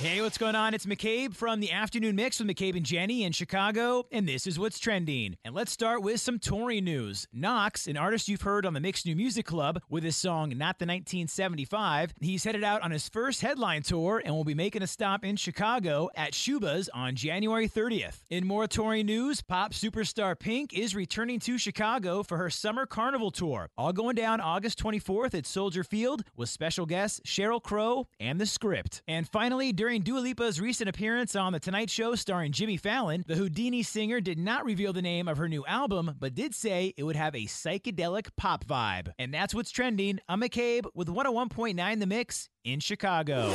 Hey, what's going on? It's McCabe from the Afternoon Mix with McCabe and Jenny in Chicago, and this is what's trending. And let's start with some touring news. Knox, an artist you've heard on the Mix New Music Club with his song Not the 1975, he's headed out on his first headline tour and will be making a stop in Chicago at Schubas on January 30th. In more touring news, pop superstar Pink is returning to Chicago for her summer carnival tour, all going down August 24th at Soldier Field with special guests Sheryl Crow and The Script. And finally, during during Dua Lipa's recent appearance on The Tonight Show starring Jimmy Fallon, the Houdini singer did not reveal the name of her new album, but did say it would have a psychedelic pop vibe. And that's what's trending. I'm McCabe with 101.9 The Mix in Chicago.